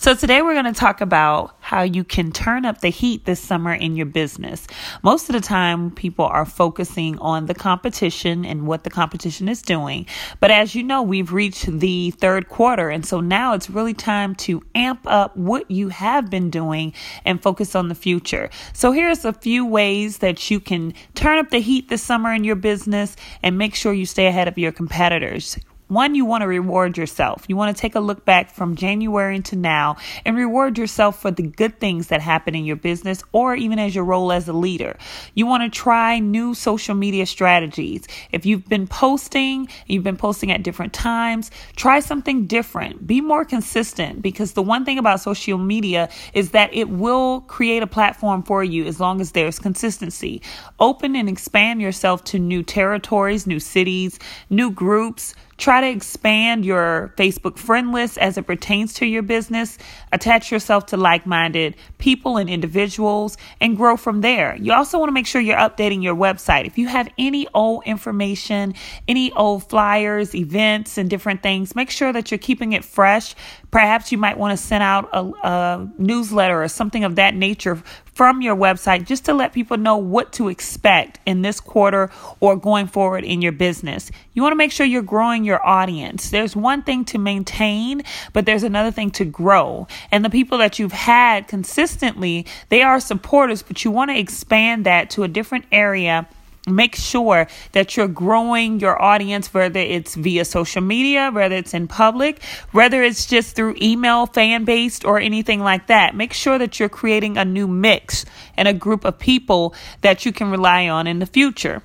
So, today we're going to talk about how you can turn up the heat this summer in your business. Most of the time, people are focusing on the competition and what the competition is doing. But as you know, we've reached the third quarter. And so now it's really time to amp up what you have been doing and focus on the future. So, here's a few ways that you can turn up the heat this summer in your business and make sure you stay ahead of your competitors. One, you want to reward yourself. You want to take a look back from January to now and reward yourself for the good things that happen in your business or even as your role as a leader. You want to try new social media strategies. If you've been posting, you've been posting at different times, try something different. Be more consistent because the one thing about social media is that it will create a platform for you as long as there's consistency. Open and expand yourself to new territories, new cities, new groups Try to expand your Facebook friend list as it pertains to your business. Attach yourself to like minded people and individuals and grow from there. You also want to make sure you're updating your website. If you have any old information, any old flyers, events, and different things, make sure that you're keeping it fresh. Perhaps you might want to send out a, a newsletter or something of that nature from your website just to let people know what to expect in this quarter or going forward in your business. You want to make sure you're growing your audience. There's one thing to maintain, but there's another thing to grow. And the people that you've had consistently, they are supporters, but you want to expand that to a different area make sure that you're growing your audience, whether it's via social media, whether it's in public, whether it's just through email, fan based, or anything like that. Make sure that you're creating a new mix and a group of people that you can rely on in the future.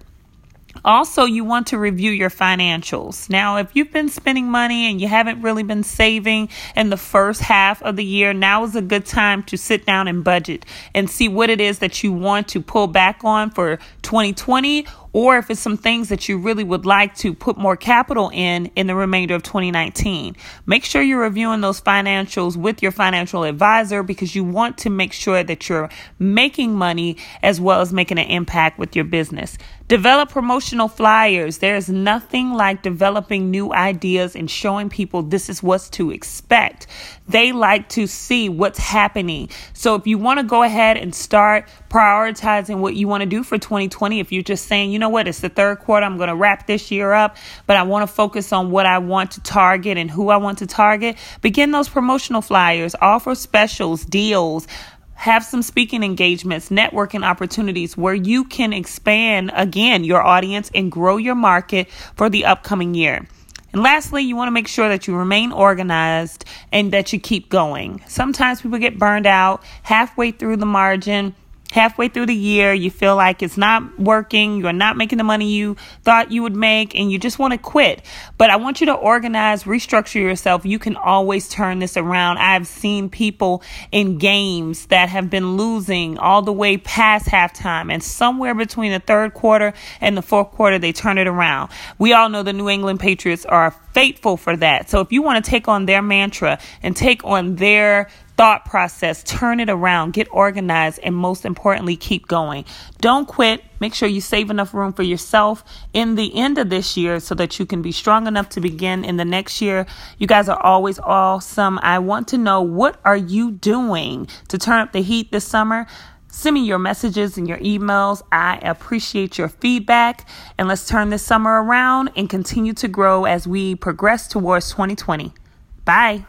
Also, you want to review your financials. Now, if you've been spending money and you haven't really been saving in the first half of the year, now is a good time to sit down and budget and see what it is that you want to pull back on for 2020 or if it's some things that you really would like to put more capital in in the remainder of 2019. Make sure you're reviewing those financials with your financial advisor because you want to make sure that you're making money as well as making an impact with your business. Develop promotional flyers. There's nothing like developing new ideas and showing people this is what's to expect. They like to see what's happening. So if you want to go ahead and start prioritizing what you want to do for 2020, if you're just saying, you know what, it's the third quarter, I'm going to wrap this year up, but I want to focus on what I want to target and who I want to target, begin those promotional flyers, offer specials, deals, have some speaking engagements, networking opportunities where you can expand again your audience and grow your market for the upcoming year. And lastly, you want to make sure that you remain organized and that you keep going. Sometimes people get burned out halfway through the margin halfway through the year, you feel like it's not working, you're not making the money you thought you would make, and you just want to quit. But I want you to organize, restructure yourself. You can always turn this around. I've seen people in games that have been losing all the way past halftime, and somewhere between the third quarter and the fourth quarter, they turn it around. We all know the New England Patriots are faithful for that. So if you want to take on their mantra and take on their thought process, turn it around, get organized, and most importantly, keep going. Don't quit. Make sure you save enough room for yourself in the end of this year so that you can be strong enough to begin in the next year. You guys are always awesome. I want to know what are you doing to turn up the heat this summer? Send me your messages and your emails. I appreciate your feedback. And let's turn this summer around and continue to grow as we progress towards 2020. Bye.